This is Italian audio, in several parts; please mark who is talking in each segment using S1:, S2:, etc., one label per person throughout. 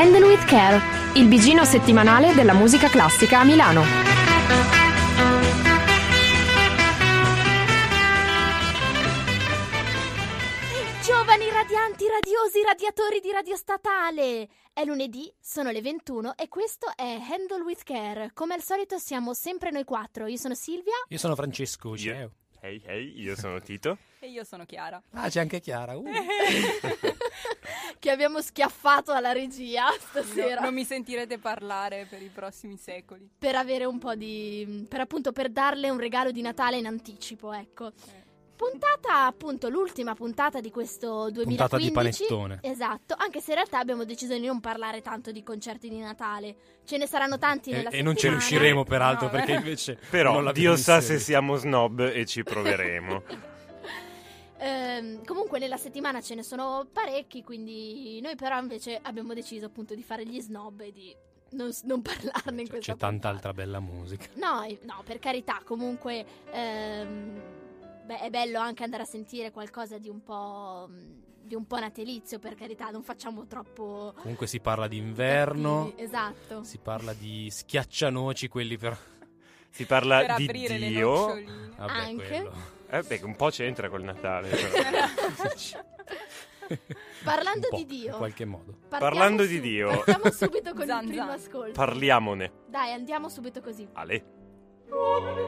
S1: Handle with Care, il bigino settimanale della musica classica a Milano.
S2: Giovani radianti, radiosi radiatori di Radio Statale! È lunedì, sono le 21 e questo è Handle with Care. Come al solito siamo sempre noi quattro. Io sono Silvia.
S3: Io sono Francesco, ciao.
S4: Ehi, ehi, io sono Tito.
S5: E io sono Chiara.
S3: Ah, c'è anche Chiara. uh.
S2: che abbiamo schiaffato alla regia stasera
S5: No, non mi sentirete parlare per i prossimi secoli.
S2: per avere un po' di per appunto per darle un regalo di Natale in anticipo, ecco.
S5: Eh.
S2: Puntata appunto l'ultima puntata di questo 2015.
S3: Puntata di panettone.
S2: Esatto, anche se in realtà abbiamo deciso di non parlare tanto di concerti di Natale. Ce ne saranno tanti
S3: E,
S2: nella
S3: e non ci
S2: settimana.
S3: riusciremo peraltro
S5: No,
S3: perché
S5: eh.
S3: invece...
S4: Però Dio sa se siamo snob e ci proveremo.
S2: Ehm, comunque nella settimana ce ne sono parecchi, quindi noi però invece abbiamo deciso appunto di fare gli snob e di non, non parlarne in
S3: Cioè,
S2: questa
S3: C'è tanta
S2: puntata.
S3: altra bella musica.
S2: No, no, per carità, comunque ehm, beh, è bello anche andare a sentire qualcosa di un po' di un po' natalizio, per carità, non facciamo troppo
S3: Comunque si parla di inverno.
S2: Esatto.
S3: si parla di schiaccianoci, quelli per...
S4: Si parla
S5: per
S4: di
S5: aprire le
S4: Dio.
S5: noccioline.
S3: Vabbè,
S2: Anche.
S3: quello.
S4: Eh, beh, un po' c'entra col Natale.
S2: Parlando di Dio.
S3: In qualche modo.
S4: Parlando
S2: su- di
S4: Dio.
S2: Andiamo subito con
S5: zan,
S2: il primo
S5: zan.
S2: ascolto.
S4: Parliamone.
S2: Dai, andiamo subito così.
S4: Ale.
S2: Domine,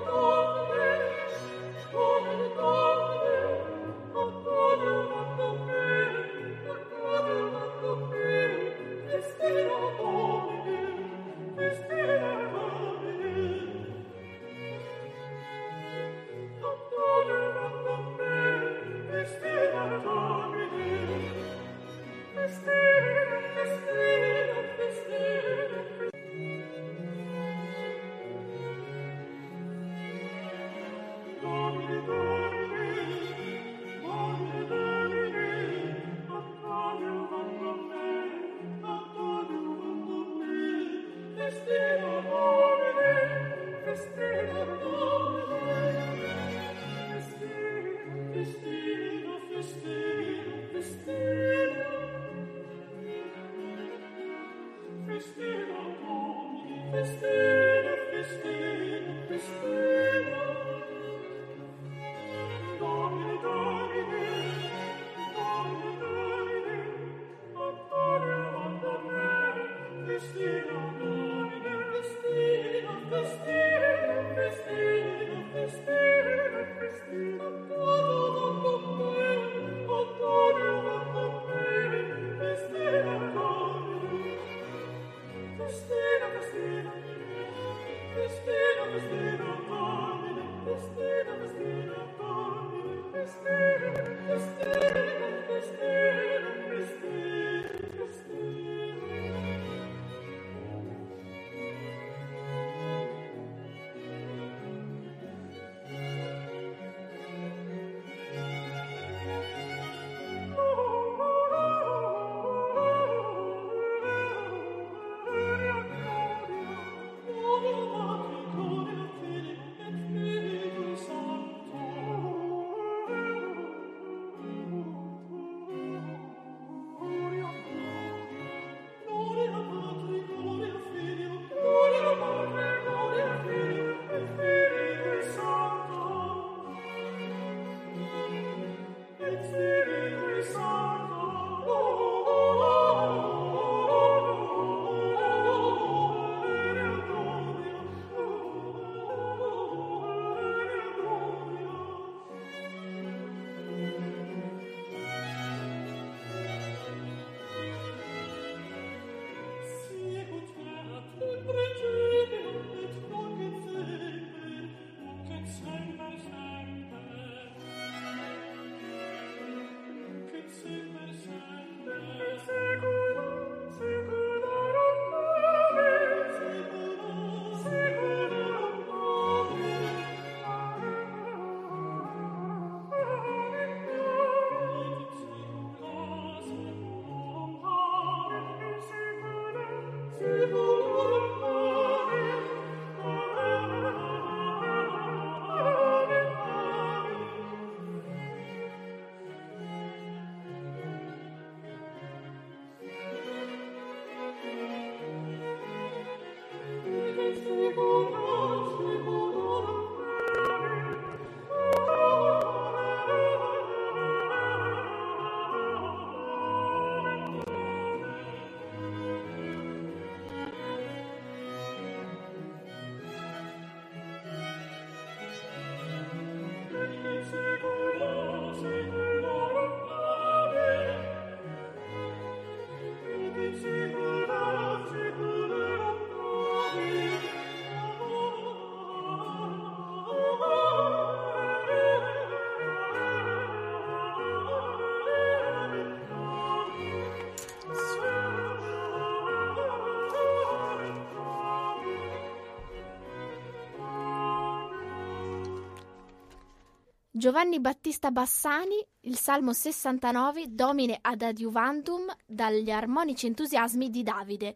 S2: Giovanni Battista Bassani, il Salmo 69, Domine ad adiuvandum dagli armonici entusiasmi di Davide,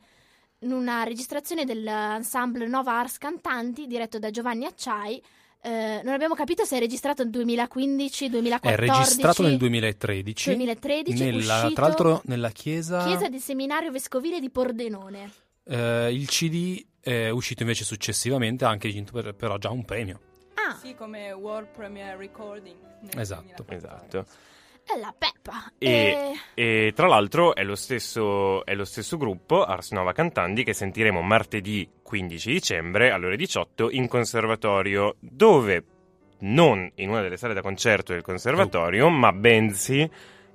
S2: in una registrazione dell'ensemble Nova Ars Cantanti diretto da Giovanni Acciai. Eh, non abbiamo capito se è registrato nel 2015, 2014.
S3: È registrato nel 2013.
S2: 2013,
S3: nella- tra l'altro nella chiesa...
S2: Chiesa del Seminario Vescovile di Pordenone.
S3: eh, il CD è uscito invece successivamente, anche vinto per- però già un premio.
S5: Sì, come World Premiere Recording.
S3: Esatto.
S5: 2014.
S6: Esatto.
S2: è la Peppa.
S6: E,
S2: Eh,
S6: e tra l'altro è lo, stesso, è lo stesso gruppo, Ars Nova Cantanti, che sentiremo martedì 15 dicembre alle ore 18 in conservatorio, dove non in una delle sale da concerto del conservatorio, ma bensì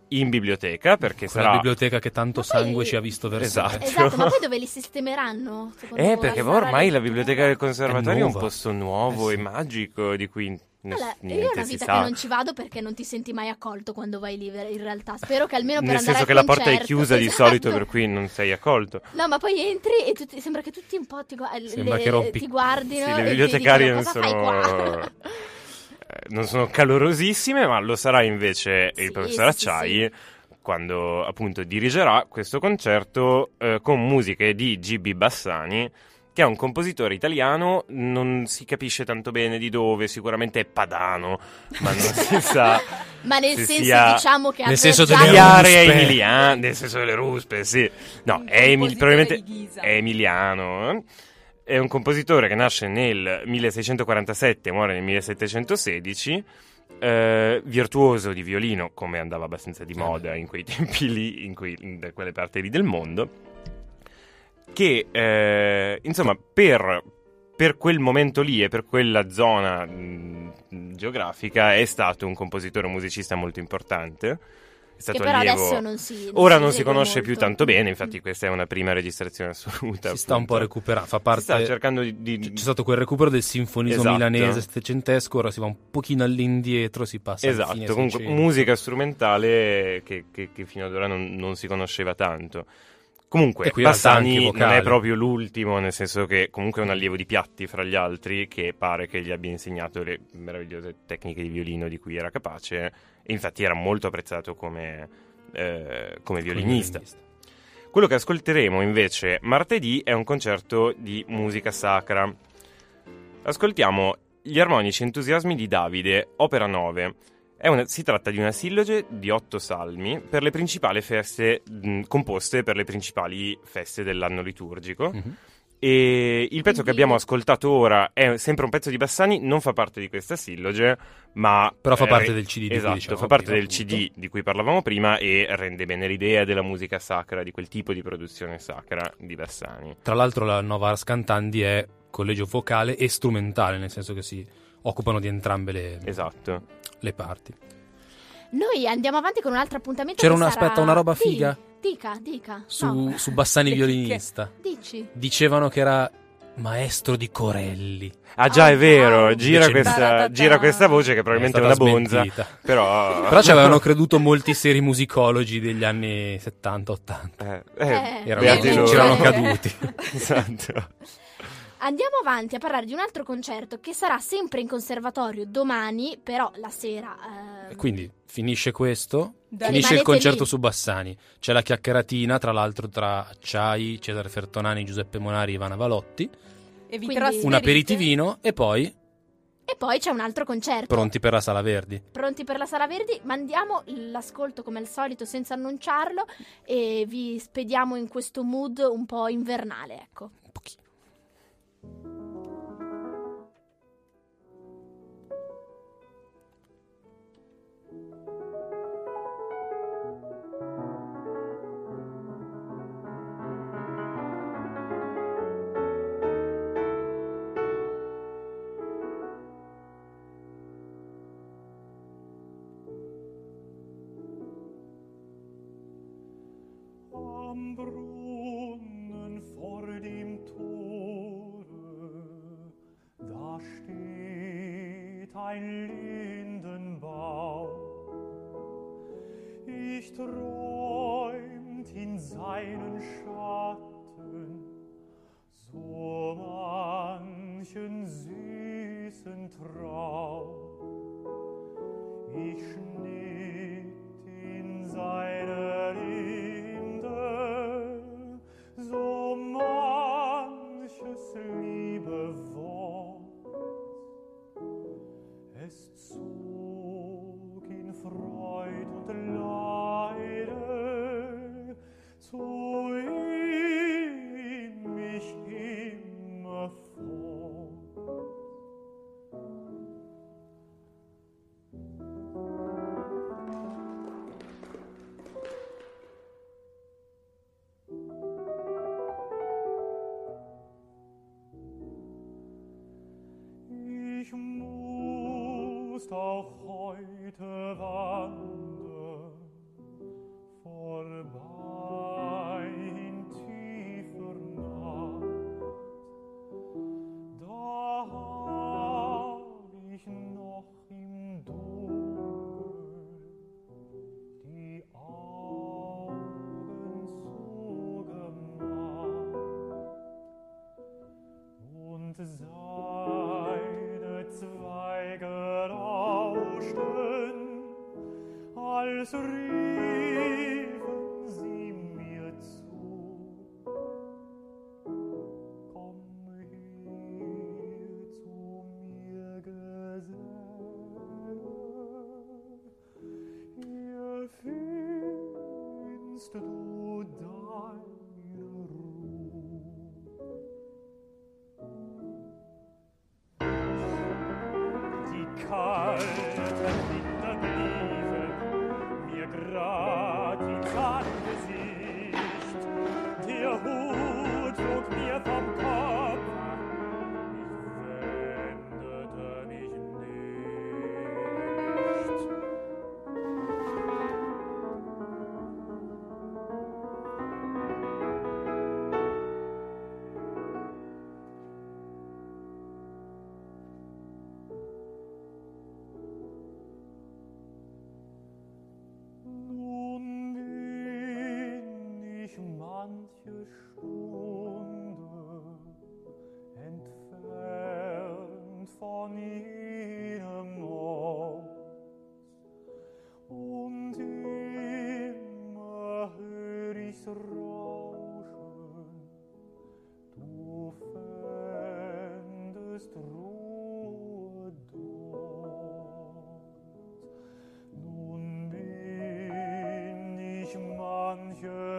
S6: in biblioteca, perché
S3: Quella
S6: sarà...
S3: biblioteca che tanto
S2: poi-
S3: sangue ci ha visto versare.
S6: Esatto.
S2: Esatto, ma poi dove li sistemeranno?
S6: Eh, perché ormai la biblioteca del conservatorio è, un
S3: nuova.
S6: posto nuovo
S3: Eh
S6: e
S3: sì.
S6: magico di cui ness-
S2: Allora, io è una vita che non ci vado perché non ti senti mai accolto quando vai lì in realtà. Spero che almeno per
S6: Nel
S2: andare
S6: senso che la porta è chiusa di
S2: Esatto.
S6: solito, per cui non sei accolto.
S2: No, ma poi entri e tutti- sembra che tutti un po' ti,
S3: Sembra
S2: le- ti guardino.
S6: Sì,
S2: e
S6: le bibliotecarie non
S2: "Cosa fai
S6: sono,
S2: qua?"
S6: eh, non sono calorosissime, ma lo sarà invece il
S2: Sì,
S6: professor
S2: sì, sì,
S6: Acciai quando appunto dirigerà questo concerto eh, con musiche di GB Bassani, che è un compositore italiano, non si capisce tanto bene di dove, sicuramente è padano, ma non si sa.
S2: Ma nel
S6: se
S2: senso,
S6: sia-
S2: diciamo che
S3: nel
S2: ha
S3: senso delle ruspe.
S6: emiliana, nel senso delle ruspe, sì. No, è probabilmente è emiliano. eh. È un compositore che nasce nel 1647 e muore nel 1716. eh, virtuoso di violino, come andava abbastanza di moda in quei tempi lì, in, quei- in- da quelle parti lì del mondo. Che eh, insomma, per, per quel momento lì e per quella zona mh, geografica è stato un compositore musicista molto importante. È
S2: Che
S6: stato
S2: però
S6: allievo.
S2: adesso non si.
S6: Ora non si conosce
S2: molto.
S6: più tanto bene, infatti questa è una prima registrazione assoluta.
S3: Si sta un po' recuperando, fa
S6: Si
S3: parte...
S6: sta cercando di... di-
S3: C'è stato quel recupero del sinfonismo
S6: Esatto.
S3: milanese settecentesco, ora si va un pochino all'indietro, si passa al fine
S6: Esatto, comunque musica strumentale che, che- che fino ad ora non, non si conosceva tanto. Comunque, Bassani non è proprio l'ultimo, nel senso che comunque è un allievo di Piatti fra gli altri, che pare che gli abbia insegnato le meravigliose tecniche di violino di cui era capace, e infatti era molto apprezzato come, eh, come violinista. Quello che ascolteremo invece martedì è un concerto di musica sacra. Ascoltiamo Gli armonici entusiasmi di Davide, opera 9. È una- si tratta di una silloge di otto salmi per le principali feste, mh, composte per le principali feste dell'anno liturgico.
S3: Mhm.
S6: E il pezzo che abbiamo ascoltato ora è sempre un pezzo di Bassani, non fa parte di questa silloge, ma...
S3: Però fa
S6: eh,
S3: parte del CD di cui
S6: Esatto,
S3: dicevamo
S6: fa parte del
S3: appunto.
S6: CD di cui parlavamo prima e rende bene l'idea della musica sacra, di quel tipo di produzione sacra di Bassani.
S3: Tra l'altro la nuova Ars Cantanti è collegio vocale e strumentale, nel senso che si occupano di entrambe le,
S6: Esatto.
S3: le parti.
S2: Noi andiamo avanti con un altro appuntamento.
S3: C'era
S2: che
S3: una-
S2: sarà-
S3: aspetta, una roba
S2: Sì,
S3: figa?
S2: Dica, dica.
S3: Su,
S2: No,
S3: su Bassani violinista.
S2: Dici.
S3: Dicevano che era maestro di Corelli.
S6: Ah già,
S2: Oh,
S6: è vero, gira
S3: Invece
S6: questa, gira questa voce che probabilmente è,
S3: È
S6: una bonza,
S3: smentita.
S6: però...
S3: Però ci avevano creduto molti seri musicologi degli anni 70-80.
S6: Eh,
S2: Eh,
S6: eh,
S3: Erano, c'erano caduti.
S6: esatto.
S2: Andiamo avanti a parlare di un altro concerto che sarà sempre in conservatorio domani, però la sera. eh,
S3: Quindi finisce questo,
S5: Da-
S3: finisce il concerto
S2: lì.
S3: su Bassani. C'è la chiacchieratina, tra l'altro, tra Acciai, Cesare Fertonani, Giuseppe Monari, Ivana Valotti.
S5: E vi
S2: Quindi-?
S3: Un aperitivino e poi
S2: E poi c'è un altro concerto.
S3: pronti per la Sala Verdi.
S2: Pronti per la Sala Verdi? Mandiamo l'ascolto come al solito senza annunciarlo e vi spediamo in questo mood un po' invernale, ecco.
S4: noch heute war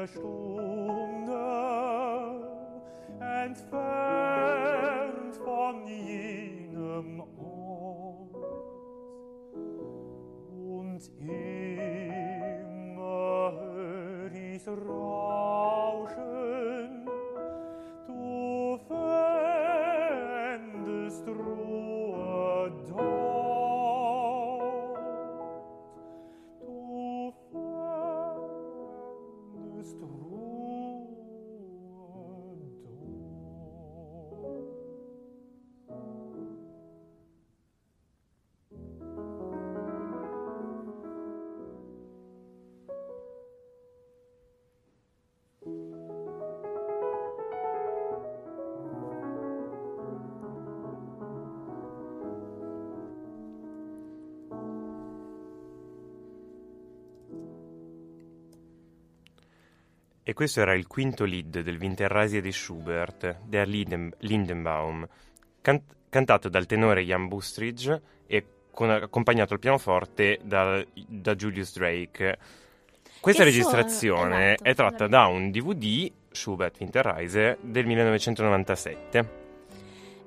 S4: Sturm.
S6: E questo era il quinto lead del Winterreise di Schubert, Der Linden- Lindenbaum, can- cantato dal tenore Jan Bustridge e con- accompagnato al pianoforte da, da Julius Drake. Questa
S2: Che
S6: registrazione
S2: suono-
S6: è
S2: esatto,
S6: tratta da un DVD, Schubert Winterreise, del 1997.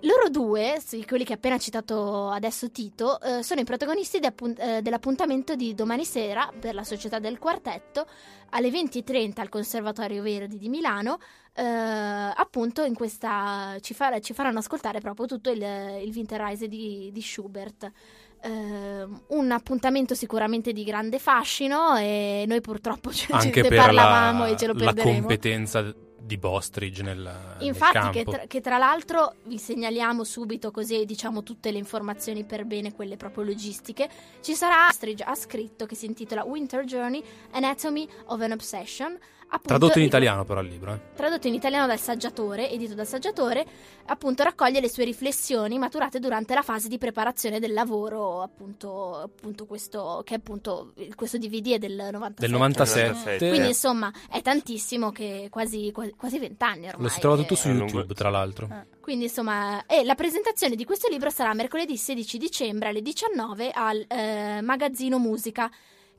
S2: Loro due, quelli che ha appena citato adesso Tito, eh, sono i protagonisti di appun- eh, dell'appuntamento di domani sera per la Società del Quartetto alle 20.30 al Conservatorio Verdi di Milano. eh, appunto, in questa ci, far- ci faranno ascoltare proprio tutto il, il Winterreise di, di Schubert. Eh, un appuntamento sicuramente di grande fascino e noi purtroppo ce,
S3: Anche
S2: ne
S3: per
S2: parlavamo
S3: la,
S2: e ce lo
S3: la
S2: perderemo.
S3: competenza di Bostridge nel, nel
S2: Infatti, che tra, che tra l'altro vi segnaliamo subito così diciamo tutte le informazioni per bene, quelle proprio logistiche. Ci sarà Astridge ha scritto che si intitola Winter Journey Anatomy of an Obsession. Appunto,
S3: Tradotto in italiano però il libro. eh.
S2: Tradotto in italiano dal saggiatore, edito dal saggiatore, appunto raccoglie le sue riflessioni maturate durante la fase di preparazione del lavoro, appunto, appunto questo, che appunto questo DVD è del 97.
S3: Del 97.
S6: 97.
S2: Quindi insomma è tantissimo che quasi, quasi, quasi 20 anni ormai.
S3: Lo si trova tutto su
S6: È.
S3: YouTube, tra l'altro.
S2: Eh, Quindi insomma, e la presentazione di questo libro sarà mercoledì 16 dicembre alle 19 al eh, magazzino Musica,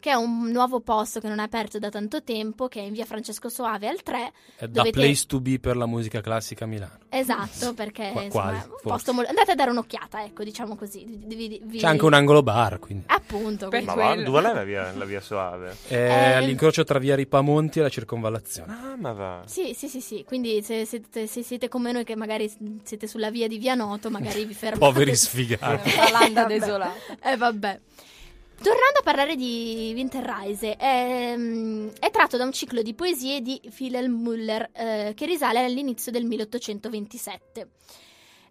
S2: che è un nuovo posto che non è aperto da tanto tempo, che è in via Francesco Soave al 3.
S7: È da place to be per la musica classica a Milano.
S2: Esatto, perché
S7: Qua-
S2: insomma,
S7: quasi,
S2: è un
S7: forse.
S2: posto molto... andate a dare un'occhiata, ecco, diciamo così. Vi- vi-
S7: C'è anche un angolo bar, quindi.
S2: Appunto,
S5: Per
S2: quindi-
S6: Ma va, dove è la via, la via Soave?
S7: È
S2: Eh,
S7: all'incrocio tra via Ripamonti e la circonvallazione.
S6: Ah, ma va.
S2: Sì, sì, sì, sì, quindi se siete, se siete come noi che magari siete sulla via di Via Noto, magari vi fermate.
S7: Poveri sfigati.
S5: Una landa
S2: Vabbè.
S5: desolata.
S2: Eh vabbè. Tornando a parlare di Winterreise, è, è tratto da un ciclo di poesie di Wilhelm Müller eh, che risale all'inizio del 1827.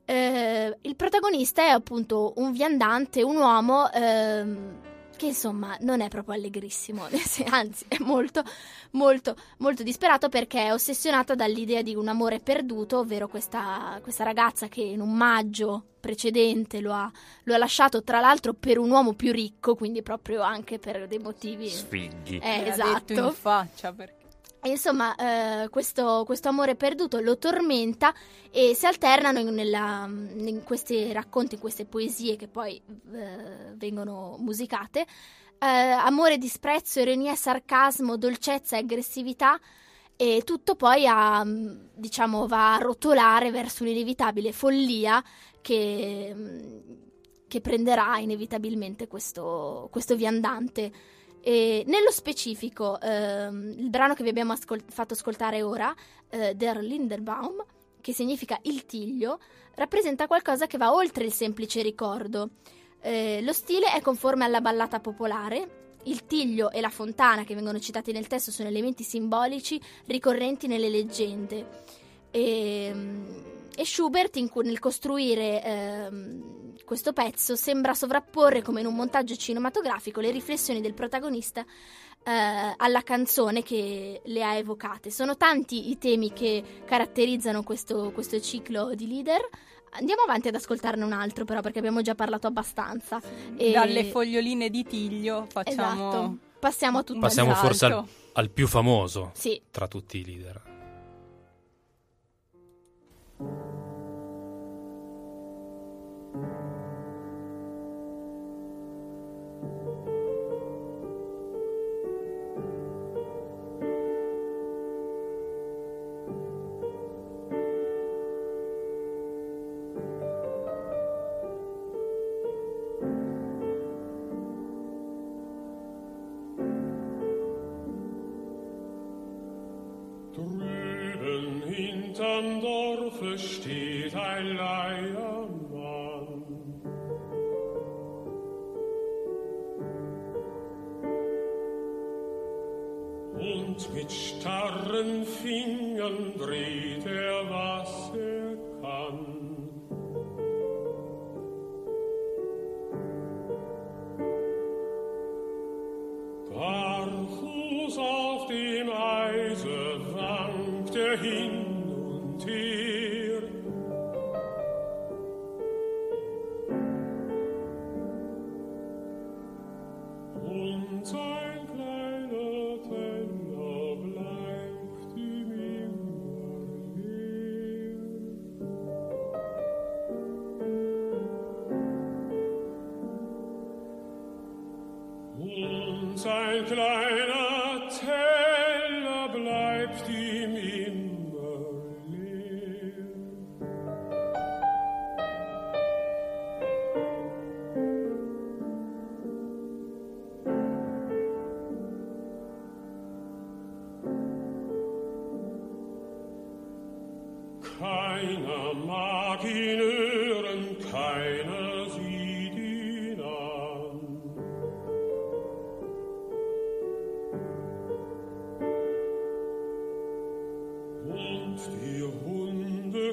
S2: Eh, il protagonista è appunto un viandante, un uomo ehm, che insomma non è proprio allegrissimo, anzi è molto, molto, molto disperato perché è ossessionato dall'idea di un amore perduto, ovvero questa, questa ragazza che in un maggio precedente lo ha, lo ha lasciato tra l'altro per un uomo più ricco, quindi proprio anche per dei motivi...
S6: Sfighi.
S2: Eh, esatto.
S5: in faccia perché
S2: Insomma, eh, questo, questo amore perduto lo tormenta e si alternano in, nella- in questi racconti, in queste poesie che poi eh, vengono musicate. eh, amore, disprezzo, ironia, sarcasmo, dolcezza e aggressività. E tutto poi a, mh, diciamo, va a rotolare verso un'inevitabile follia che, mh, che prenderà inevitabilmente questo, questo viandante. E nello specifico, ehm, il brano che vi abbiamo ascol- fatto ascoltare ora, eh, Der Linderbaum, che significa il tiglio, rappresenta qualcosa che va oltre il semplice ricordo. Eh, lo stile è conforme alla ballata popolare. Il tiglio e la fontana che vengono citati nel testo sono elementi simbolici ricorrenti nelle leggende. E, e Schubert, in cui- nel costruire ehm, questo pezzo, sembra sovrapporre, come in un montaggio cinematografico, le riflessioni del protagonista eh, alla canzone che le ha evocate. Sono tanti i temi che caratterizzano questo, questo ciclo di leader. Andiamo avanti ad ascoltarne un altro, però, perché abbiamo già parlato abbastanza. E-
S5: dalle foglioline di Tiglio facciamo
S2: Esatto. Passiamo a tutto.
S7: Passiamo forse al, al più famoso
S2: Sì.
S7: tra tutti i leader.
S4: Thank you.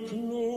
S4: close.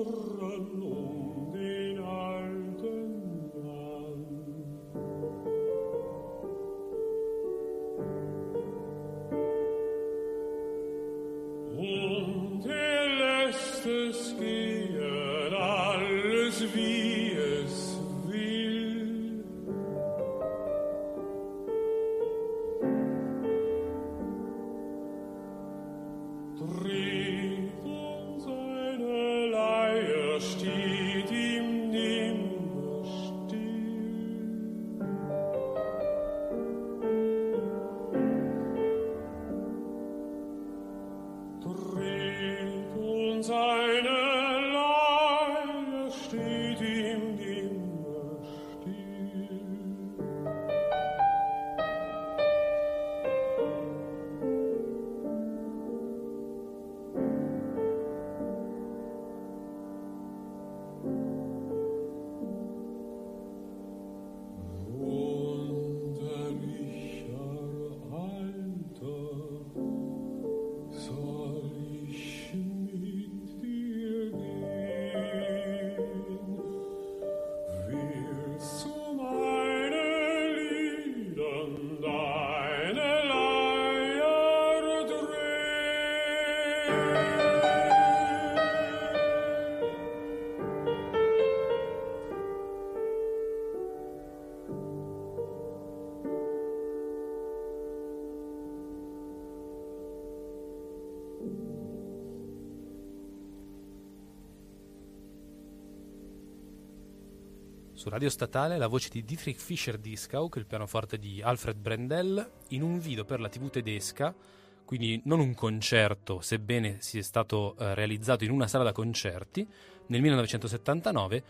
S3: Su Radio Statale la voce di Dietrich Fischer-Dieskau, che è il pianoforte di Alfred Brendel, in un video per la TV tedesca, quindi non un concerto, sebbene sia stato eh, realizzato in una sala da concerti, nel 1979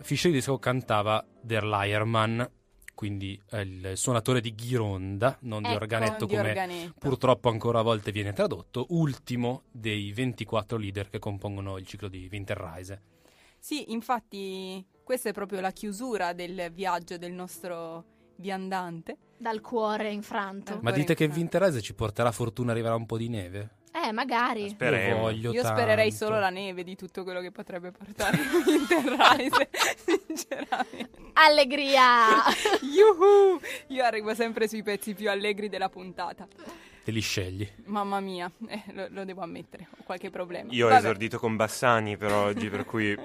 S3: Fischer-Dieskau cantava Der Leiermann, quindi eh, il suonatore di ghironda, non di
S5: Ecco,
S3: organetto
S5: di
S3: come
S5: organetto.
S3: purtroppo ancora a volte viene tradotto, ultimo dei 24 leader che compongono il ciclo di Winterreise.
S5: Sì, infatti questa è proprio la chiusura del viaggio del nostro viandante.
S2: Dal cuore infranto.
S3: Ma
S5: Ancora
S3: dite che
S5: in Francia.
S3: Winterreise ci porterà fortuna arriverà un po' di neve?
S2: Eh, magari.
S3: Io
S6: Speriamo.
S3: voglio
S5: Io spererei
S3: tanto.
S5: solo la neve di tutto quello che potrebbe portare Interrise, sinceramente.
S2: Allegria!
S5: Yuhu! Io arrivo sempre sui pezzi più allegri della puntata.
S3: Te li scegli.
S5: Mamma mia, eh, lo, lo devo ammettere, ho qualche problema.
S6: Io ho
S5: Vabbè.
S6: esordito con Bassani per oggi, per cui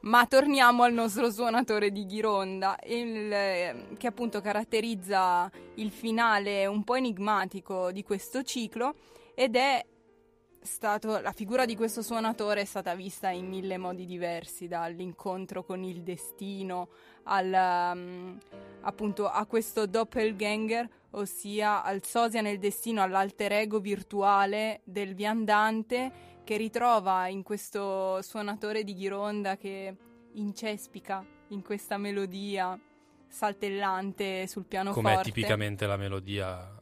S5: Ma torniamo al nostro suonatore di Ghironda, il, che appunto caratterizza il finale un po' enigmatico di questo ciclo ed è stato, la figura di questo suonatore è stata vista in mille modi diversi, dall'incontro con il destino al, mm, appunto a questo doppelganger, ossia al sosia nel destino, all'alter ego virtuale del viandante che ritrova in questo suonatore di ghironda che incespica in questa melodia saltellante sul pianoforte.
S3: Com'è tipicamente la melodia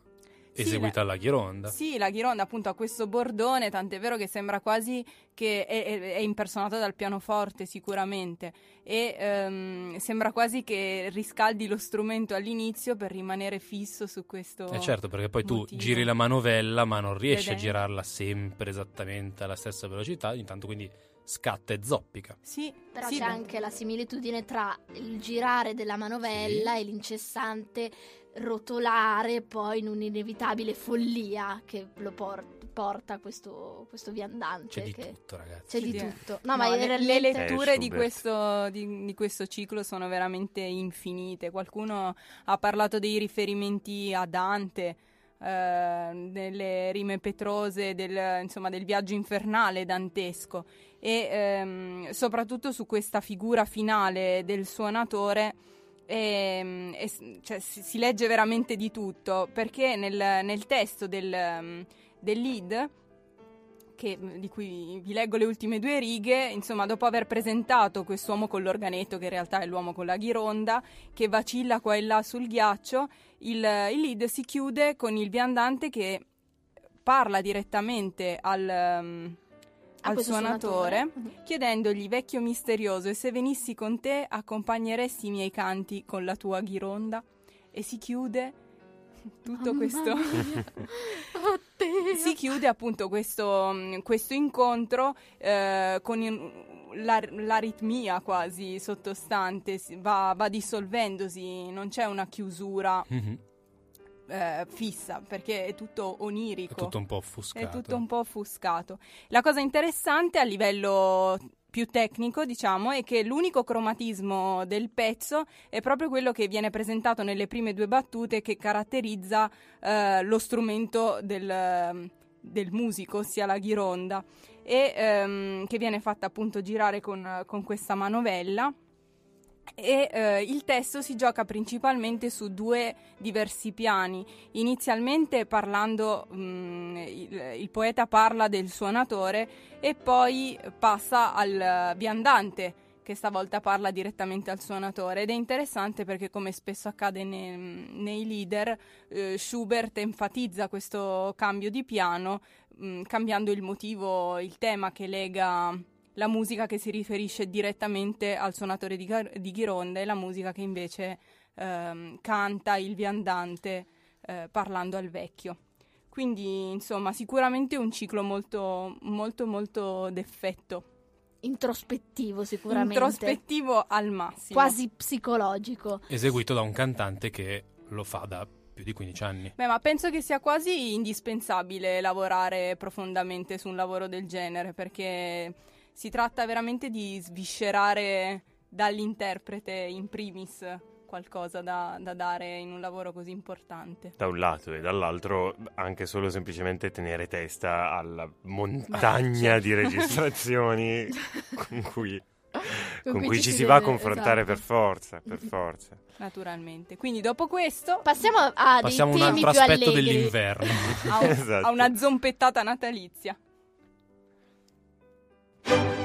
S5: Sì,
S3: eseguita
S5: la-
S3: alla ghironda.
S5: Sì, la ghironda appunto ha questo bordone, tant'è vero che sembra quasi che è, è- è impersonata dal pianoforte sicuramente e ehm, sembra quasi che riscaldi lo strumento all'inizio per rimanere fisso su questo
S3: Eh certo, perché poi tu
S5: motivo.
S3: giri la manovella, ma non riesci a
S5: Vedendo.
S3: girarla sempre esattamente alla stessa velocità, intanto quindi scatta e zoppica.
S5: Sì,
S2: Però
S5: sì,
S2: c'è
S5: beh.
S2: anche la similitudine tra il girare della manovella e l'incessante rotolare poi in un'inevitabile follia che lo por- porta questo, questo viandante.
S3: C'è di
S2: che-
S3: tutto, ragazzi.
S2: C'è di
S5: Sì.
S2: tutto. No,
S5: No,
S2: ma
S5: le,
S2: realmente-
S5: le letture
S6: Eh,
S5: di questo, di, di questo ciclo sono veramente infinite. Qualcuno ha parlato dei riferimenti a Dante, eh, delle rime petrose, del, insomma, del viaggio infernale dantesco e ehm, soprattutto su questa figura finale del suonatore. Ehm, e s- cioè, si, si legge veramente di tutto perché nel, nel testo del, ehm, del lead che- di cui vi leggo le ultime due righe, insomma, dopo aver presentato quest'uomo con l'organetto, che in realtà è l'uomo con la ghironda, che vacilla qua e là sul ghiaccio, il, il lead si chiude con il viandante che parla direttamente al,
S2: a
S5: al
S2: questo
S5: suonatore,
S2: Mhm.
S5: chiedendogli, vecchio misterioso, e se venissi con te accompagneresti i miei canti con la tua ghironda? E si chiude tutto
S2: Mamma
S5: questo... si chiude appunto questo, mh, questo incontro eh, con in- la- l'aritmia quasi sottostante, va, va dissolvendosi, non c'è una chiusura
S3: Mhm.
S5: Eh, fissa perché è tutto onirico.
S3: È tutto un po' offuscato.
S5: È tutto un po' offuscato. La cosa interessante a livello più tecnico, diciamo, è che l'unico cromatismo del pezzo è proprio quello che viene presentato nelle prime due battute che caratterizza eh, lo strumento del, del musico, ossia la ghironda, e ehm, che viene fatta appunto girare con, con questa manovella e eh, il testo si gioca principalmente su due diversi piani. Inizialmente parlando, mh, mm, il, il, poeta parla del suonatore e poi passa al viandante che stavolta parla direttamente al suonatore ed è interessante perché come spesso accade nei, nei leader eh, Schubert enfatizza questo cambio di piano mh, mm, cambiando il motivo, il tema che lega la musica che si riferisce direttamente al suonatore di, di Ghironda e la musica che invece ehm, canta il viandante eh, parlando al vecchio. Quindi, insomma, sicuramente un ciclo molto, molto, molto d'effetto.
S2: Introspettivo, sicuramente.
S5: Introspettivo al massimo.
S2: Quasi psicologico.
S3: Eseguito da un cantante che lo fa da più di 15 anni.
S5: Beh, ma penso che sia quasi indispensabile lavorare profondamente su un lavoro del genere, perché si tratta veramente di sviscerare dall'interprete in primis qualcosa da, da, dare in un lavoro così importante.
S6: Da un lato e dall'altro anche solo semplicemente tenere testa alla montagna Beh, di registrazioni con cui, con con cui ci, si, si va a confrontare esatto. per forza, per forza.
S5: Naturalmente. Quindi dopo questo
S2: passiamo a
S3: passiamo
S2: dei
S3: temi
S2: un
S3: altro aspetto
S2: allegri.
S3: dell'inverno.
S5: a, un, esatto. a una zompettata natalizia.
S6: thank you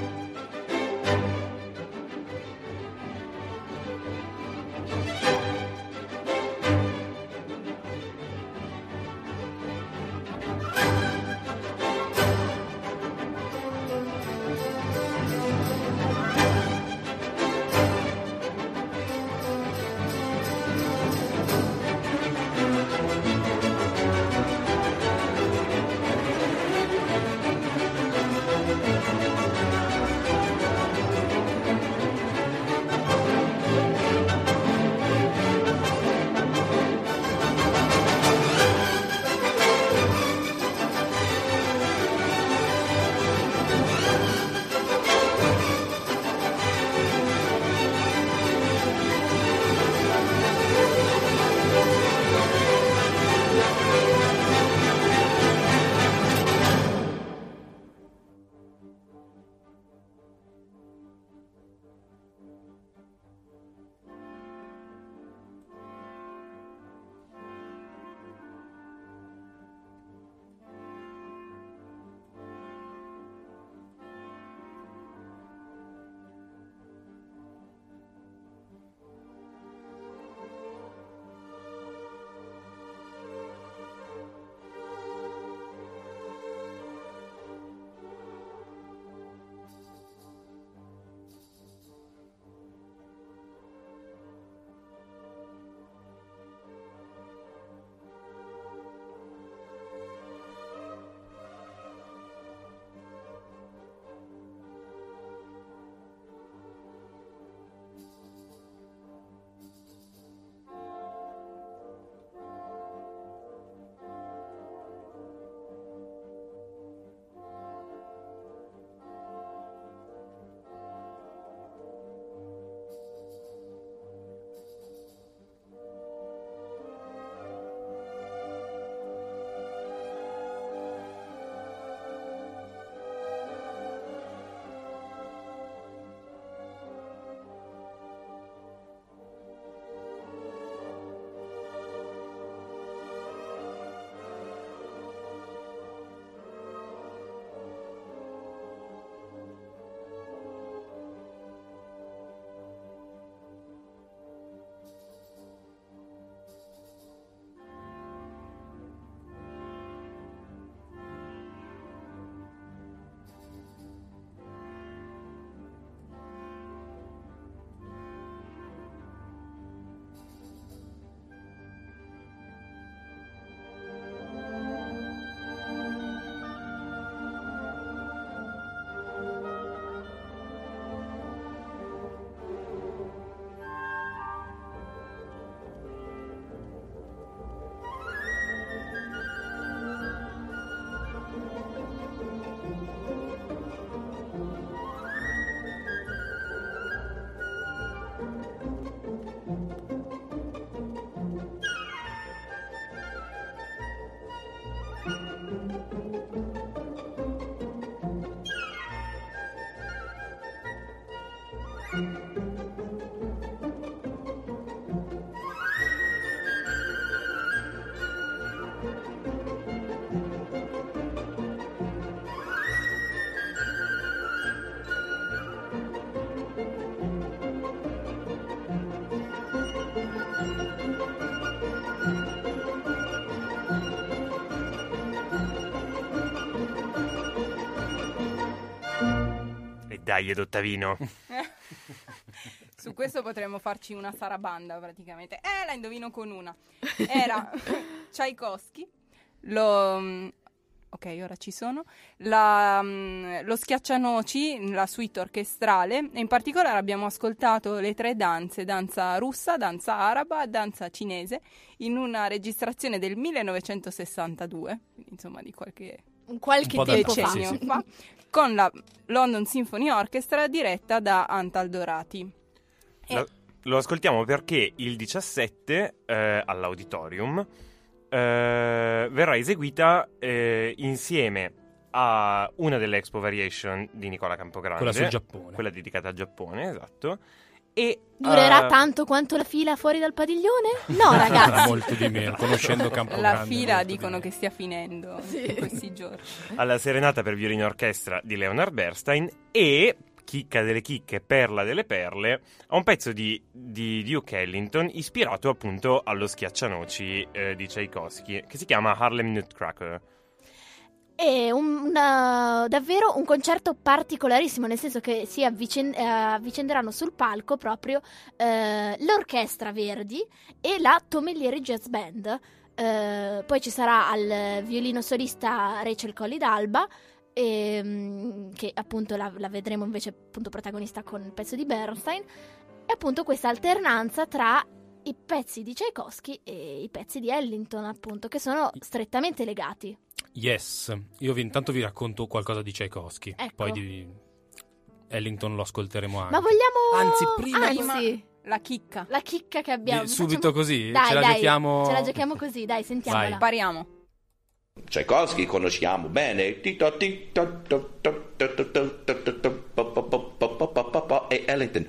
S6: Dai, ed Ottavino.
S5: Su questo potremmo farci una sarabanda praticamente. Eh, la indovino con una. Era Tchaikovsky, lo... mm, Ok, ora ci sono. La, mm, lo Schiaccianoci, la suite orchestrale, e in particolare abbiamo ascoltato le tre danze, danza russa, danza araba, danza cinese, in una registrazione del 1962, quindi insomma di qualche
S2: Un qualche
S3: Un da-
S2: fa.
S3: sì,
S5: decennio
S3: sì.
S5: Con la London Symphony Orchestra diretta da Antal Dorati. E-
S6: Lo, lo ascoltiamo perché il 17 eh, all'auditorium eh, verrà eseguita eh, insieme a una delle Expo Variation di Nicola Campogrande.
S3: Quella sul Giappone.
S6: Quella dedicata al Giappone, esatto. E,
S2: Durerà
S6: eh,
S2: tanto quanto la fila fuori dal padiglione? No, ragazzi.
S3: molto di meno, conoscendo Campogrande.
S5: La fila dicono che stia finendo in questi giorni.
S6: alla serenata per violino orchestra di Leonard Bernstein e chicca delle chicche, perla delle perle, a un pezzo di, di Duke Ellington ispirato appunto allo schiaccianoci eh, di Tchaikovsky che si chiama Harlem Nutcracker.
S2: È un- una- davvero un concerto particolarissimo, nel senso che si avvicen- eh, avvicenderanno sul palco proprio eh, l'orchestra Verdi e la Tomelieri Jazz Band. Eh, poi ci sarà al violino solista Rachel Colli d'Alba, ehm, che appunto la, la vedremo invece appunto protagonista con il pezzo di Bernstein. E appunto questa alternanza tra i pezzi di Tchaikovsky e i pezzi di Ellington, appunto, che sono strettamente legati.
S3: Yes, io vi, intanto vi racconto qualcosa di Tchaikovsky,
S2: ecco.
S3: poi di Ellington lo ascolteremo anche.
S2: Ma vogliamo
S3: Anzi, prima,
S2: Anzi.
S5: la chicca.
S2: La chicca che abbiamo.
S3: Di, subito così,
S2: dai,
S3: ce
S2: dai, la
S3: giochiamo.
S2: Ce la giochiamo così, dai, sentiamola.
S3: Vai.
S5: Impariamo.
S8: Tchaikovsky conosciamo bene. E Ellington.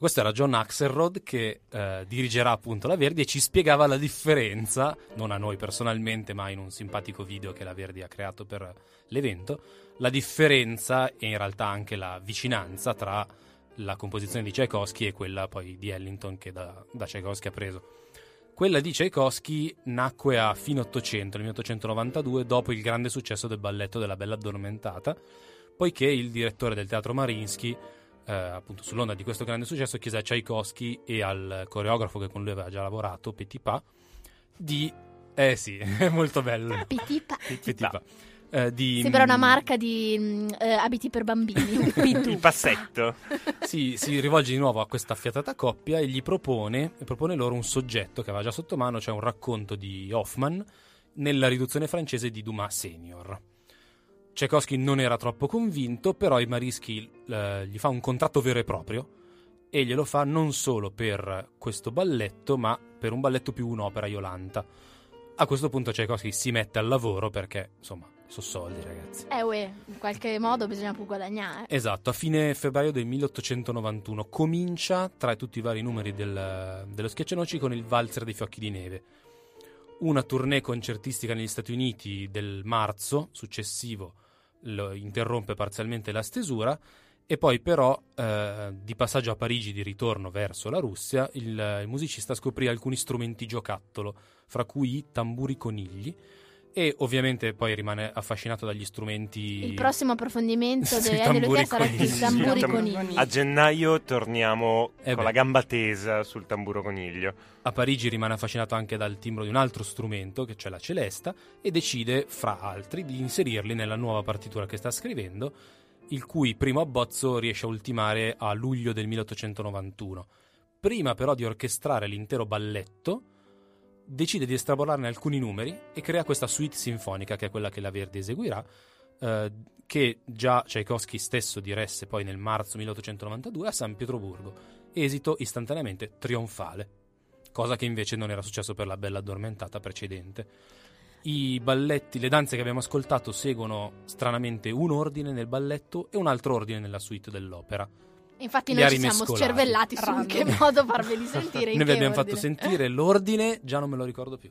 S3: Questo era John Axelrod che eh, dirigerà appunto la Verdi e ci spiegava la differenza, non a noi personalmente, ma in un simpatico video che la Verdi ha creato per l'evento, la differenza e in realtà anche la vicinanza tra la composizione di Tchaikovsky e quella poi di Ellington che da, da Tchaikovsky ha preso. Quella di Tchaikovsky nacque a fine 800, nel 1892, dopo il grande successo del balletto della Bella Addormentata, poiché il direttore del teatro Marinsky eh, appunto sull'onda di questo grande successo chiese a Tchaikovsky e al coreografo che con lui aveva già lavorato, Petipa, di... Eh sì, è molto bello.
S2: Pitipa.
S3: Petipa. Eh, di,
S2: Sembra una marca di mm, eh, abiti per bambini.
S6: Il passetto.
S3: Si, si rivolge di nuovo a questa affiatata coppia e gli propone, e propone loro un soggetto che aveva già sotto mano, cioè un racconto di Hoffman nella riduzione francese di Dumas Senior. Tchaikovsky non era troppo convinto, però i Marischi eh, gli fa un contratto vero e proprio e glielo fa non solo per questo balletto, ma per un balletto più un'opera Iolanta. A questo punto Tchaikovsky si mette al lavoro perché, insomma, sono soldi, ragazzi.
S2: Eh, uè, in qualche modo bisogna pure guadagnare.
S3: Esatto, a fine febbraio del 1891 comincia tra tutti i vari numeri del- dello Schiaccianoci con il Valzer dei Fiocchi di Neve. Una tournée concertistica negli Stati Uniti del marzo successivo interrompe parzialmente la stesura e poi però eh, di passaggio a Parigi di ritorno verso la Russia il, il musicista scoprì alcuni strumenti giocattolo, fra cui i tamburi conigli e ovviamente poi rimane affascinato dagli strumenti
S2: Il prossimo approfondimento
S3: Sì,
S2: di Lucia sarà sui
S3: conigli.
S2: tamburi
S6: tam-
S2: conigli.
S6: A gennaio torniamo
S3: Eh
S6: con
S3: beh.
S6: la gamba tesa sul tamburo coniglio.
S3: A Parigi rimane affascinato anche dal timbro di un altro strumento, che c'è la celesta, e decide, fra altri, di inserirli nella nuova partitura che sta scrivendo, il cui primo abbozzo riesce a ultimare a luglio del 1891. Prima però di orchestrare l'intero balletto, decide di estrapolarne alcuni numeri e crea questa suite sinfonica, che è quella che la Verdi eseguirà, eh, che già Tchaikovsky stesso diresse poi nel marzo 1892 a San Pietroburgo. Esito istantaneamente trionfale cosa che invece non era successo per la bella addormentata precedente. I balletti, le danze che abbiamo ascoltato seguono stranamente un ordine nel balletto e un altro ordine nella suite dell'opera.
S2: Infatti noi ci siamo scervellati su in
S5: Random.
S2: che modo farveli sentire. in
S3: Noi vi abbiamo fatto
S2: ordine.
S3: sentire l'ordine, già non me lo ricordo più.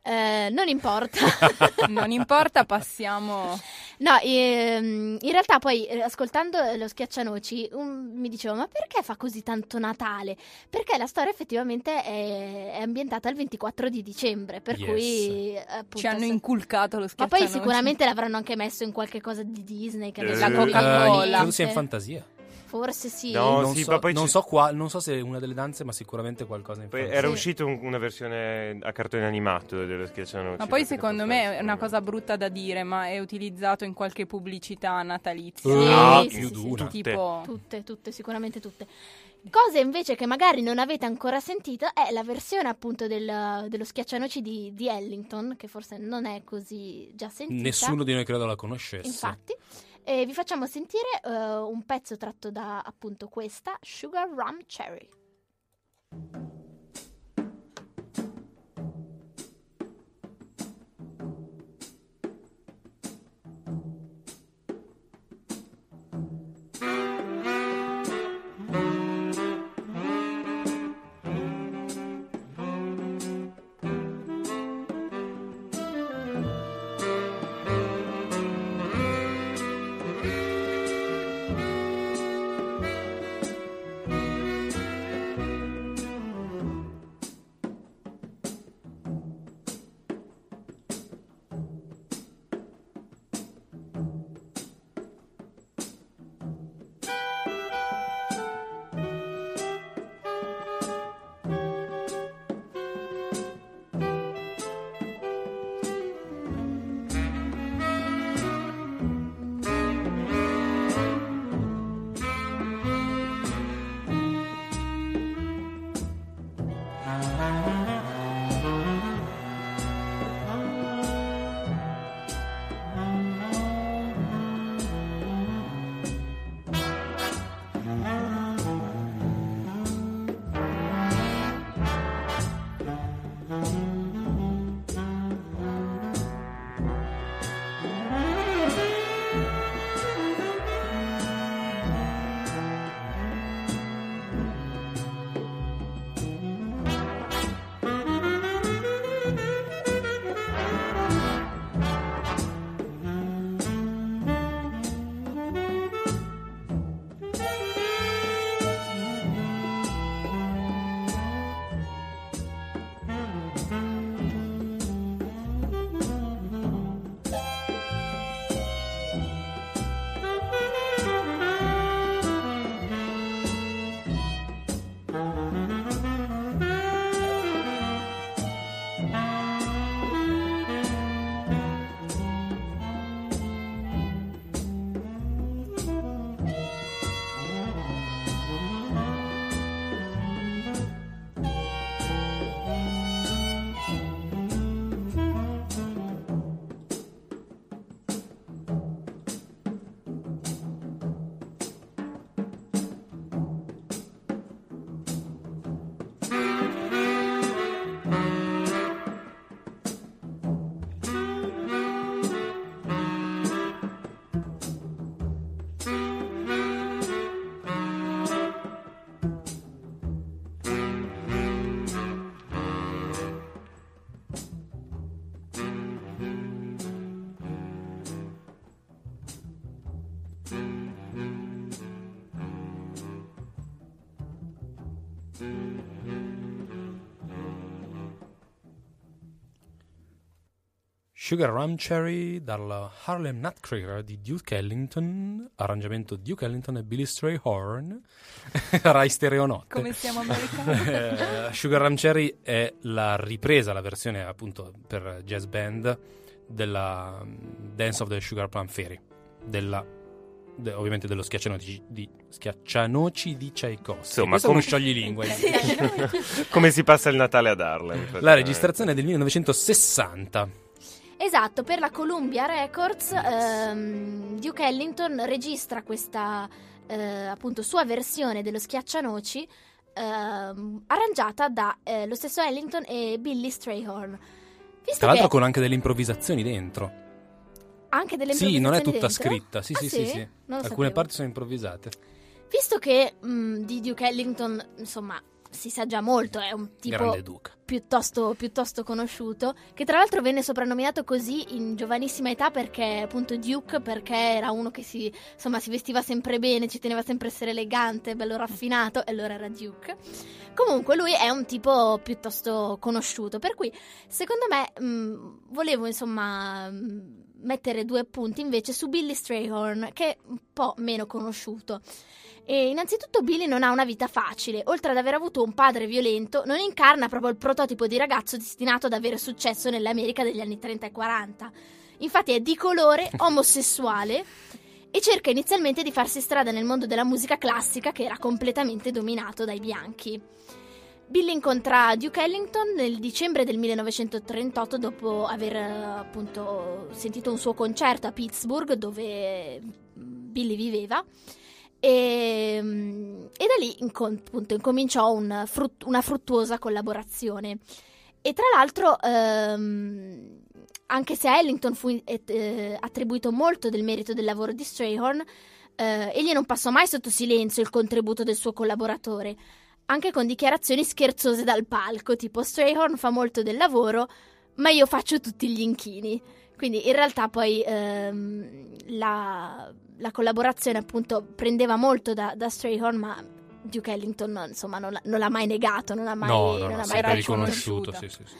S2: Eh, non importa.
S5: Non importa, passiamo.
S2: No, ehm, in realtà poi eh, ascoltando lo schiaccianoci um, mi dicevo ma perché fa così tanto Natale? Perché la storia effettivamente è, è ambientata il 24 di dicembre, per
S3: Yes.
S2: cui appunto,
S5: Ci hanno
S2: se-
S5: inculcato lo
S2: Ma
S5: schiaccianoci.
S2: poi sicuramente l'avranno anche messo in qualche cosa di Disney che
S6: Eh,
S5: La
S3: Eh,
S5: Coca-Cola.
S3: credo sia in fantasia.
S2: Forse sì.
S6: No,
S3: non,
S6: sì,
S3: so, non so qua- non so se è una delle danze, ma sicuramente qualcosa in
S6: Poi
S3: fantasia.
S6: era
S2: Sì.
S6: uscita un- una versione a cartone animato dello schiaccianoci.
S5: Ma poi secondo me è una cosa brutta da dire, ma è utilizzato in qualche pubblicità natalizia.
S2: Sì,
S3: Ah,
S2: sì,
S3: più
S2: sì, sì.
S5: Tipo
S2: Tutte, tutte, sicuramente tutte. Cose invece che magari non avete ancora sentito è la versione appunto del- dello schiaccianoci di, di Ellington, che forse non è così già sentita.
S3: Nessuno di noi credo la conoscesse.
S2: Infatti. E vi facciamo sentire eh, un pezzo tratto da appunto questa, Sugar Rum Cherry.
S3: Sugar Rum Cherry dal Harlem Nutcracker di Duke Ellington, arrangiamento Duke Ellington e Billy Strayhorn, Rai Stereo Notte.
S5: come siamo americani.
S3: Eh, Sugar Rum Cherry è la ripresa, la versione appunto per jazz band della mm, Dance of the Sugar Plum Fairy, della, de- ovviamente dello schiaccianoci di, schiaccianoci di Tchaikovsky.
S6: Insomma,
S3: Questo è uno
S6: come-. Come si passa il Natale ad Harlem?
S3: La registrazione è del 1960.
S2: Esatto, per la Columbia Records ehm, Duke Ellington registra questa eh, appunto sua versione dello Schiaccianoci ehm, arrangiata da eh, lo stesso Ellington e Billy Strayhorn. Visto
S3: Tra l'altro
S2: che
S3: con anche delle improvvisazioni dentro.
S2: anche delle
S3: Sì, non è
S2: improvvisazioni
S3: tutta
S2: dentro?
S3: scritta. Sì,
S2: Ah,
S3: sì, sì, sì. Alcune
S2: sapevo.
S3: parti sono improvvisate.
S2: Visto che mh, di Duke Ellington, insomma, si sa già molto, è un tipo piuttosto, piuttosto conosciuto, che tra l'altro venne soprannominato così in giovanissima età perché appunto Duke, perché era uno che si, insomma, si vestiva sempre bene, ci teneva sempre a essere elegante, bello raffinato, e allora era Duke. Comunque lui è un tipo piuttosto conosciuto, per cui secondo me mh, volevo insomma mh, mettere due punti invece su Billy Strayhorn, che è un po' meno conosciuto. E innanzitutto Billy non ha una vita facile, oltre ad aver avuto un padre violento, non incarna proprio il prototipo di ragazzo destinato ad avere successo nell'America degli anni 30 e 40. Infatti è di colore, omosessuale e cerca inizialmente di farsi strada nel mondo della musica classica che era completamente dominato dai bianchi. Billy incontra Duke Ellington nel dicembre del 1938 dopo aver appunto sentito un suo concerto a Pittsburgh dove Billy viveva e, mm, e da lì appunto, incominciò un una fruttuosa collaborazione. E tra l'altro, ehm, anche se a Ellington fu eh, attribuito molto del merito del lavoro di Strayhorn, eh, egli non passò mai sotto silenzio il contributo del suo collaboratore, anche con dichiarazioni scherzose dal palco, tipo Strayhorn fa molto del lavoro, ma io faccio tutti gli inchini. Quindi in realtà poi ehm, la, la, collaborazione appunto prendeva molto da, da Strayhorn, ma Duke Ellington insomma non, non, l'ha mai negato, non ha mai,
S3: no, no,
S2: non
S3: no,
S2: ha mai
S3: riconosciuto. Sì, sì, sì.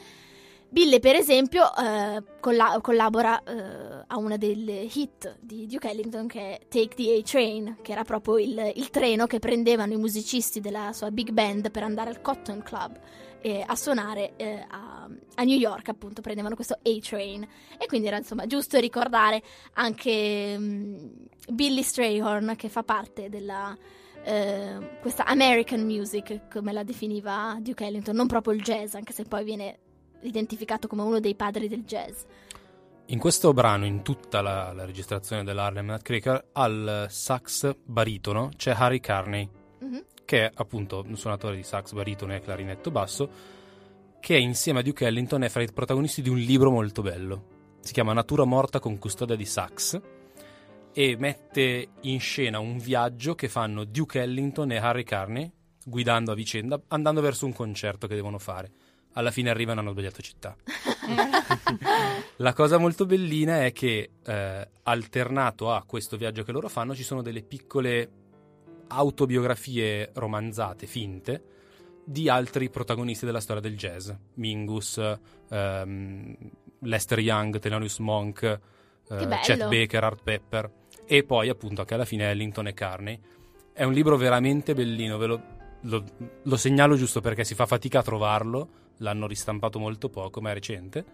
S2: Bill, per esempio, eh, colla- collabora eh, a una delle hit di Duke Ellington che è Take the A-Train, che era proprio il, il, treno che prendevano i musicisti della sua big band per andare al Cotton Club eh, a suonare eh, a, a, New York, appunto, prendevano questo A-Train. E quindi era insomma giusto ricordare anche um, Billy Strayhorn, che fa parte della. Uh, questa American music, come la definiva Duke Ellington, non proprio il jazz, anche se poi viene identificato come uno dei padri del jazz.
S3: In questo brano, in tutta la, la registrazione dell'Harlem Nutcracker, al sax baritono c'è Harry Carney, mm-hmm. Che è appunto un suonatore di sax baritono e clarinetto basso, che insieme a Duke Ellington è fra i protagonisti di un libro molto bello. Si chiama Natura morta con custodia di sax e mette in scena un viaggio che fanno Duke Ellington e Harry Carney guidando a vicenda, andando verso un concerto che devono fare alla fine arrivano e hanno sbagliato città. la cosa molto bellina è che eh, alternato a questo viaggio che loro fanno ci sono delle piccole autobiografie romanzate, finte, di altri protagonisti della storia del jazz. Mingus, ehm, Lester Young, Thelonious Monk, eh, Chet Baker, Art Pepper e poi appunto anche alla fine Ellington e Carney. È un libro veramente bellino, ve lo, lo, lo segnalo giusto perché si fa fatica a trovarlo, l'hanno ristampato molto poco, ma è recente.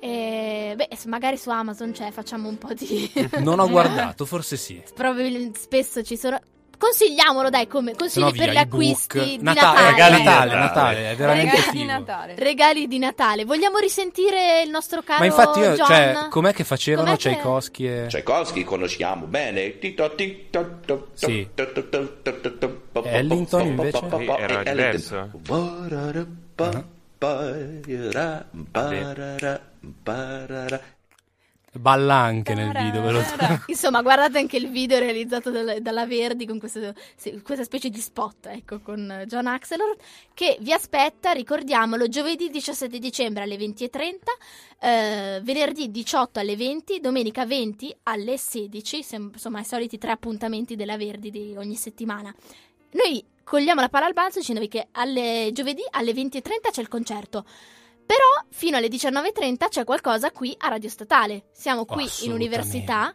S2: E, beh, magari su Amazon c'è, facciamo un po' di...
S3: non ho guardato, forse sì.
S2: Probabilmente spesso ci sono... Consigliamolo, dai, come consigli
S3: via,
S2: per gli acquisti di
S3: Natale.
S2: Natale.
S3: Regali Natale, Natale, è veramente
S5: regali di Natale.
S2: Regali di Natale. Vogliamo risentire il nostro caro
S3: Ma infatti io,
S2: John?
S3: cioè, com'è che facevano
S2: Com'è che-
S3: Tchaikovsky e...
S8: Tchaikovsky conosciamo bene.
S3: Sì. Ellington, invece?
S6: Sì, era diverso.
S3: Balla anche nel video, ve lo
S2: Insomma, guardate anche il video realizzato dal- dalla Verdi con questo- questa specie di spot, ecco, con John Axelrod, che vi aspetta, ricordiamolo, giovedì 17 dicembre alle 20.30, eh, venerdì 18 alle 20, domenica 20 alle 16, sem- insomma, i soliti tre appuntamenti della Verdi di ogni settimana. Noi cogliamo la palla al balzo dicendovi che alle giovedì alle 20.30 c'è il concerto. Però fino alle 19.30 c'è qualcosa qui a Radio Statale. Siamo qui in università.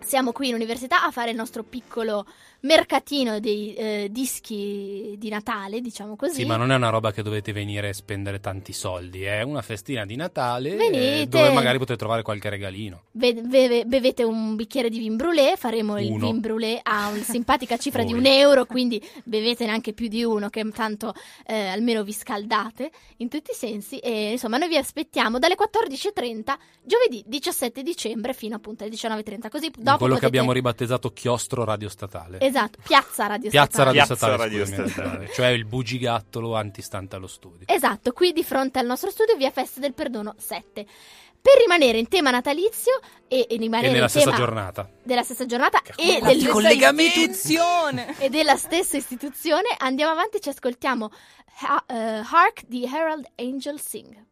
S2: Siamo qui in università a fare il nostro piccolo mercatino dei eh, dischi di Natale, diciamo così.
S3: Sì, ma non è una roba che dovete venire e spendere tanti soldi, è una festina di Natale eh,
S2: Venite.
S3: dove magari potete trovare qualche regalino.
S2: Be- beve- bevete un bicchiere di vin brûlé, faremo il
S3: Uno.
S2: vin brûlé a una simpatica cifra di un euro, quindi bevete neanche più di uno, che tanto eh, almeno vi scaldate in tutti i sensi. E insomma, noi vi aspettiamo dalle 14.30 giovedì 17 dicembre fino appunto alle 19.30, così dopo dopo
S3: quello che
S2: potete-
S3: abbiamo ribattezzato chiostro radiostatale.
S2: Esatto, Piazza Radio
S3: Piazza
S2: Statale.
S3: radiostatale,
S6: Piazza
S3: scusami,
S6: radiostatale.
S3: cioè il bugigattolo antistante allo studio.
S2: Esatto, qui di fronte al nostro studio via Festa del Perdono 7. Per rimanere in tema natalizio e, e rimanere
S3: E nella
S2: in
S3: stessa
S2: tema
S3: giornata.
S2: della stessa giornata e,
S5: La
S2: del-
S5: istituzione.
S2: e della stessa istituzione, andiamo avanti e ci ascoltiamo Ha- eh, Hark di Herald Angel Sing.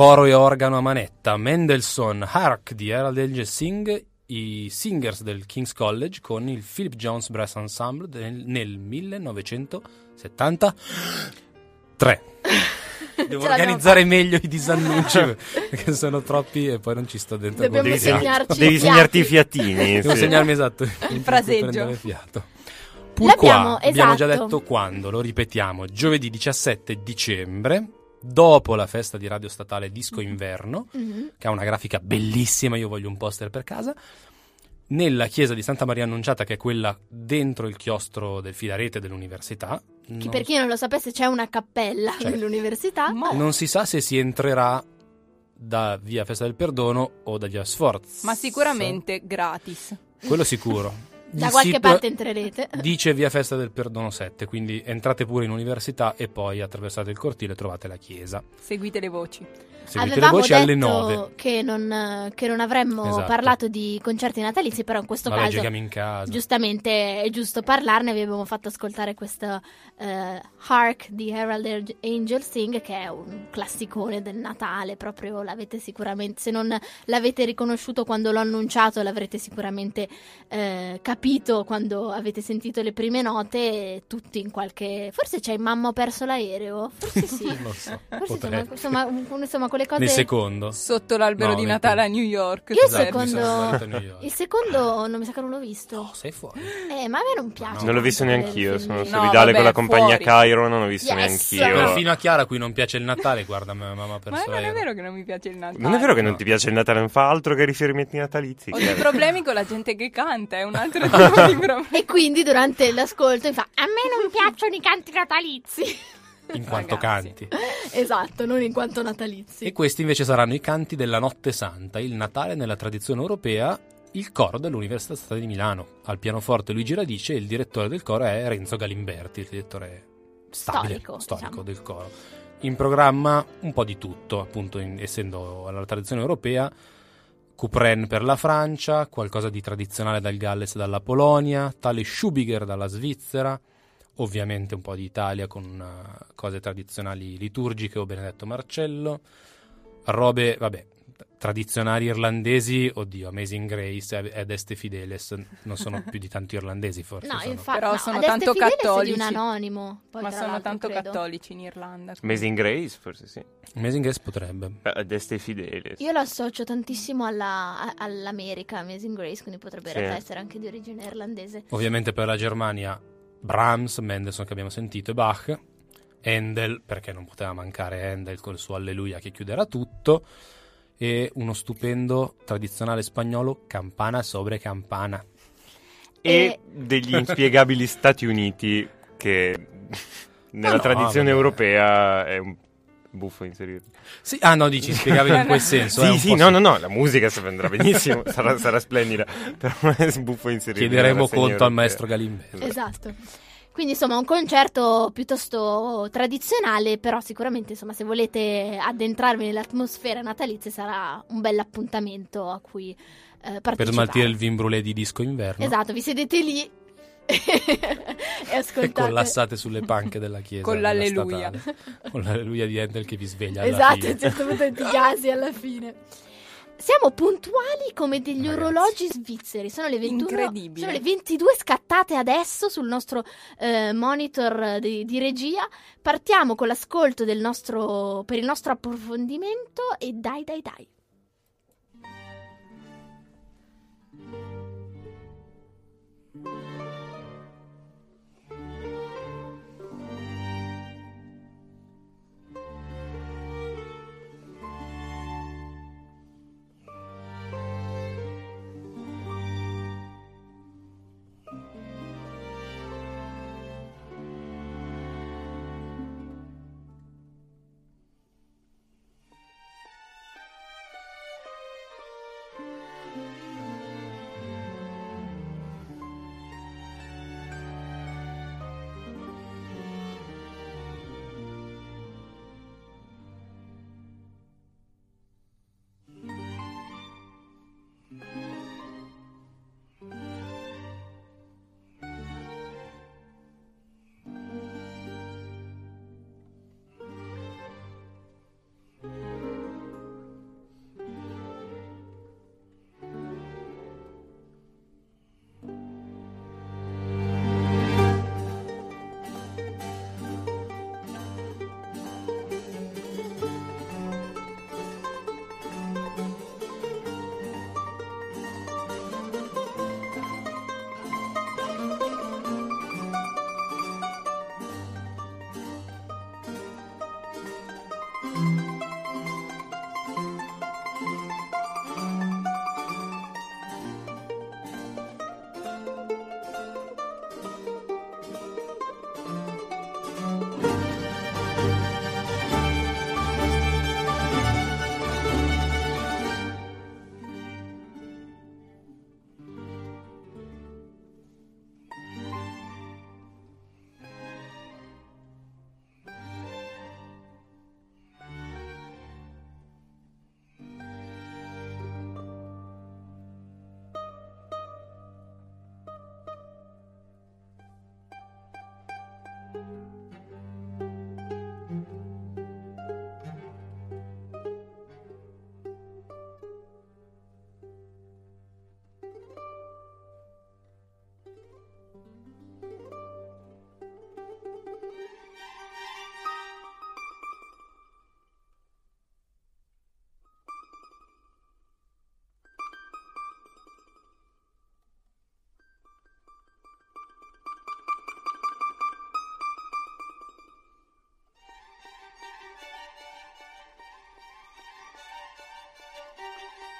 S3: Coro e organo a manetta, Mendelssohn, Hark di Herald Angel Sing, i Singers del King's College con il Philip Jones Brass Ensemble del- nel 1973. Devo organizzare meglio i disannunci perché sono troppi e poi non ci sto dentro.
S2: Dobbiamo
S6: Devi,
S2: segnarci
S6: devi
S2: i
S6: segnarti i
S2: fiati.
S6: fiatini.
S3: Devo
S6: sì.
S3: segnarmi esatto il
S5: fraseggio.
S3: prendere fiato. Pur qua, abbiamo già
S2: esatto.
S3: detto quando, lo ripetiamo, giovedì 17 dicembre dopo la festa di Radio Statale Disco Inverno,
S2: Mhm.
S3: che ha una grafica bellissima, io voglio un poster per casa, nella chiesa di Santa Maria Annunciata, che è quella dentro il chiostro del filarete dell'università.
S2: Chi
S3: Non,
S2: per chi non lo sapesse c'è una cappella
S3: C'è.
S2: nell'università.
S5: Ma-
S3: non si sa se si entrerà da via Festa del Perdono o da via Sforza.
S5: Ma sicuramente gratis.
S3: Quello sicuro.
S2: Da
S3: Il
S2: qualche
S3: sito
S2: parte entrerete.
S3: Dice via Festa del Perdono 7, quindi entrate pure in università e poi attraversate il cortile e trovate la chiesa.
S5: Seguite le voci.
S3: Seguite
S2: Avevamo
S3: le voci alle 9.
S2: Che non, che non avremmo
S3: Esatto.
S2: parlato di concerti natalizi, però in questo
S3: Vabbè,
S2: caso
S3: in casa.
S2: giustamente è giusto parlarne. Vi abbiamo fatto ascoltare questo eh, Hark di Herald Angel Sing, che è un classicone del Natale. Proprio l'avete sicuramente, se non l'avete riconosciuto quando l'ho annunciato, l'avrete sicuramente eh, capito quando avete sentito le prime note. Tutti in qualche. Forse c'è Mamma ho perso l'aereo? Forse sì.
S3: Non lo so.
S2: Forse insomma, insomma, insomma, quelle cose.
S3: Nel secondo.
S5: Sotto l'albero
S3: No,
S5: di Natale a New York.
S2: Io secondo-
S3: a New York.
S2: Il secondo non mi sa che non l'ho visto.
S3: Oh, sei fuori.
S2: Eh, ma a me non piace.
S6: Non l'ho visto neanch'io, sono.
S5: No,
S6: solidale con la
S5: vabbè,
S6: compagnia
S5: fuori.
S6: Cairo, non ho visto
S2: Yes!
S6: neanch'io.
S3: Perfino a Chiara a cui non piace il Natale, guarda ma- mamma per
S5: Ma non è vero che non mi piace il Natale.
S6: Non è vero che non
S3: No.
S6: ti piace il Natale, non fa altro che riferimenti natalizi.
S5: Ho dei problemi con la gente che canta, è un altro tipo di problema.
S2: E quindi durante l'ascolto mi fa A me non piacciono i canti natalizi.
S3: In quanto canti.
S2: esatto, non in quanto natalizi.
S3: E questi invece saranno i canti della Notte Santa, il Natale nella tradizione europea, il coro dell'Università Statale di Milano. Al pianoforte Luigi Radice e il direttore del coro è Renzo Galimberti, il direttore stabile,
S2: Storico,
S3: storico
S2: diciamo.
S3: del coro. In programma un po' di tutto, appunto, in- essendo alla tradizione europea, Couperin per la Francia, qualcosa di tradizionale dal Galles e dalla Polonia, tale Schubiger dalla Svizzera, ovviamente un po' di Italia con eh, cose tradizionali liturgiche o Benedetto Marcello, robe, vabbè, t- tradizionali irlandesi, oddio, Amazing Grace ed- Este Fideles, non sono più di tanto irlandesi forse.
S2: No,
S3: sono.
S2: infatti,
S5: Però
S2: no,
S5: sono tanto
S2: Fidelis
S5: cattolici.
S2: di un anonimo. poi,
S5: Ma sono tanto
S2: credo.
S5: cattolici in Irlanda.
S6: Amazing Grace, forse sì.
S3: Amazing Grace potrebbe.
S6: Ad Este Fidelis.
S2: Io lo associo tantissimo alla- a- all'America, Amazing Grace, quindi potrebbe in
S6: Sì.
S2: realtà essere anche di origine irlandese.
S3: Ovviamente per la Germania Brahms, Mendelssohn che abbiamo sentito e Bach, Handel, perché non poteva mancare Handel col suo Alleluia che chiuderà tutto, e uno stupendo tradizionale spagnolo Campana sobre Campana.
S6: E
S2: E-
S6: degli inspiegabili Stati Uniti che nella
S3: no,
S6: tradizione
S3: vabbè.
S6: europea è un buffo inserito.
S3: Sì, ah no, dici spiegabile in quel senso.
S6: Sì,
S3: un
S6: sì, no, no, no, la musica si andrà benissimo, sarà, sarà splendida, però è buffo inserito.
S3: Chiederemo conto al maestro Galimberti.
S2: Esatto. Quindi insomma un concerto piuttosto tradizionale, però sicuramente insomma se volete addentrarvi nell'atmosfera natalizia sarà un bel appuntamento a cui eh, partecipare.
S3: Per smaltire il vin brûlé di disco inverno.
S2: Esatto, vi sedete lì e
S3: E
S2: ascoltate.
S3: collassate sulle panche della chiesa.
S5: Con l'alleluia.
S3: statale. Con l'alleluia di Handel che vi sveglia alla
S2: Esatto, a un certo punto ti gasi alla fine. Siamo puntuali come degli
S3: Ragazzi.
S2: orologi svizzeri. Sono le 21.
S5: Incredibile.
S2: Sono le 22 scattate adesso sul nostro eh, monitor di, di regia. Partiamo con l'ascolto del nostro, per il nostro approfondimento e dai dai dai. Música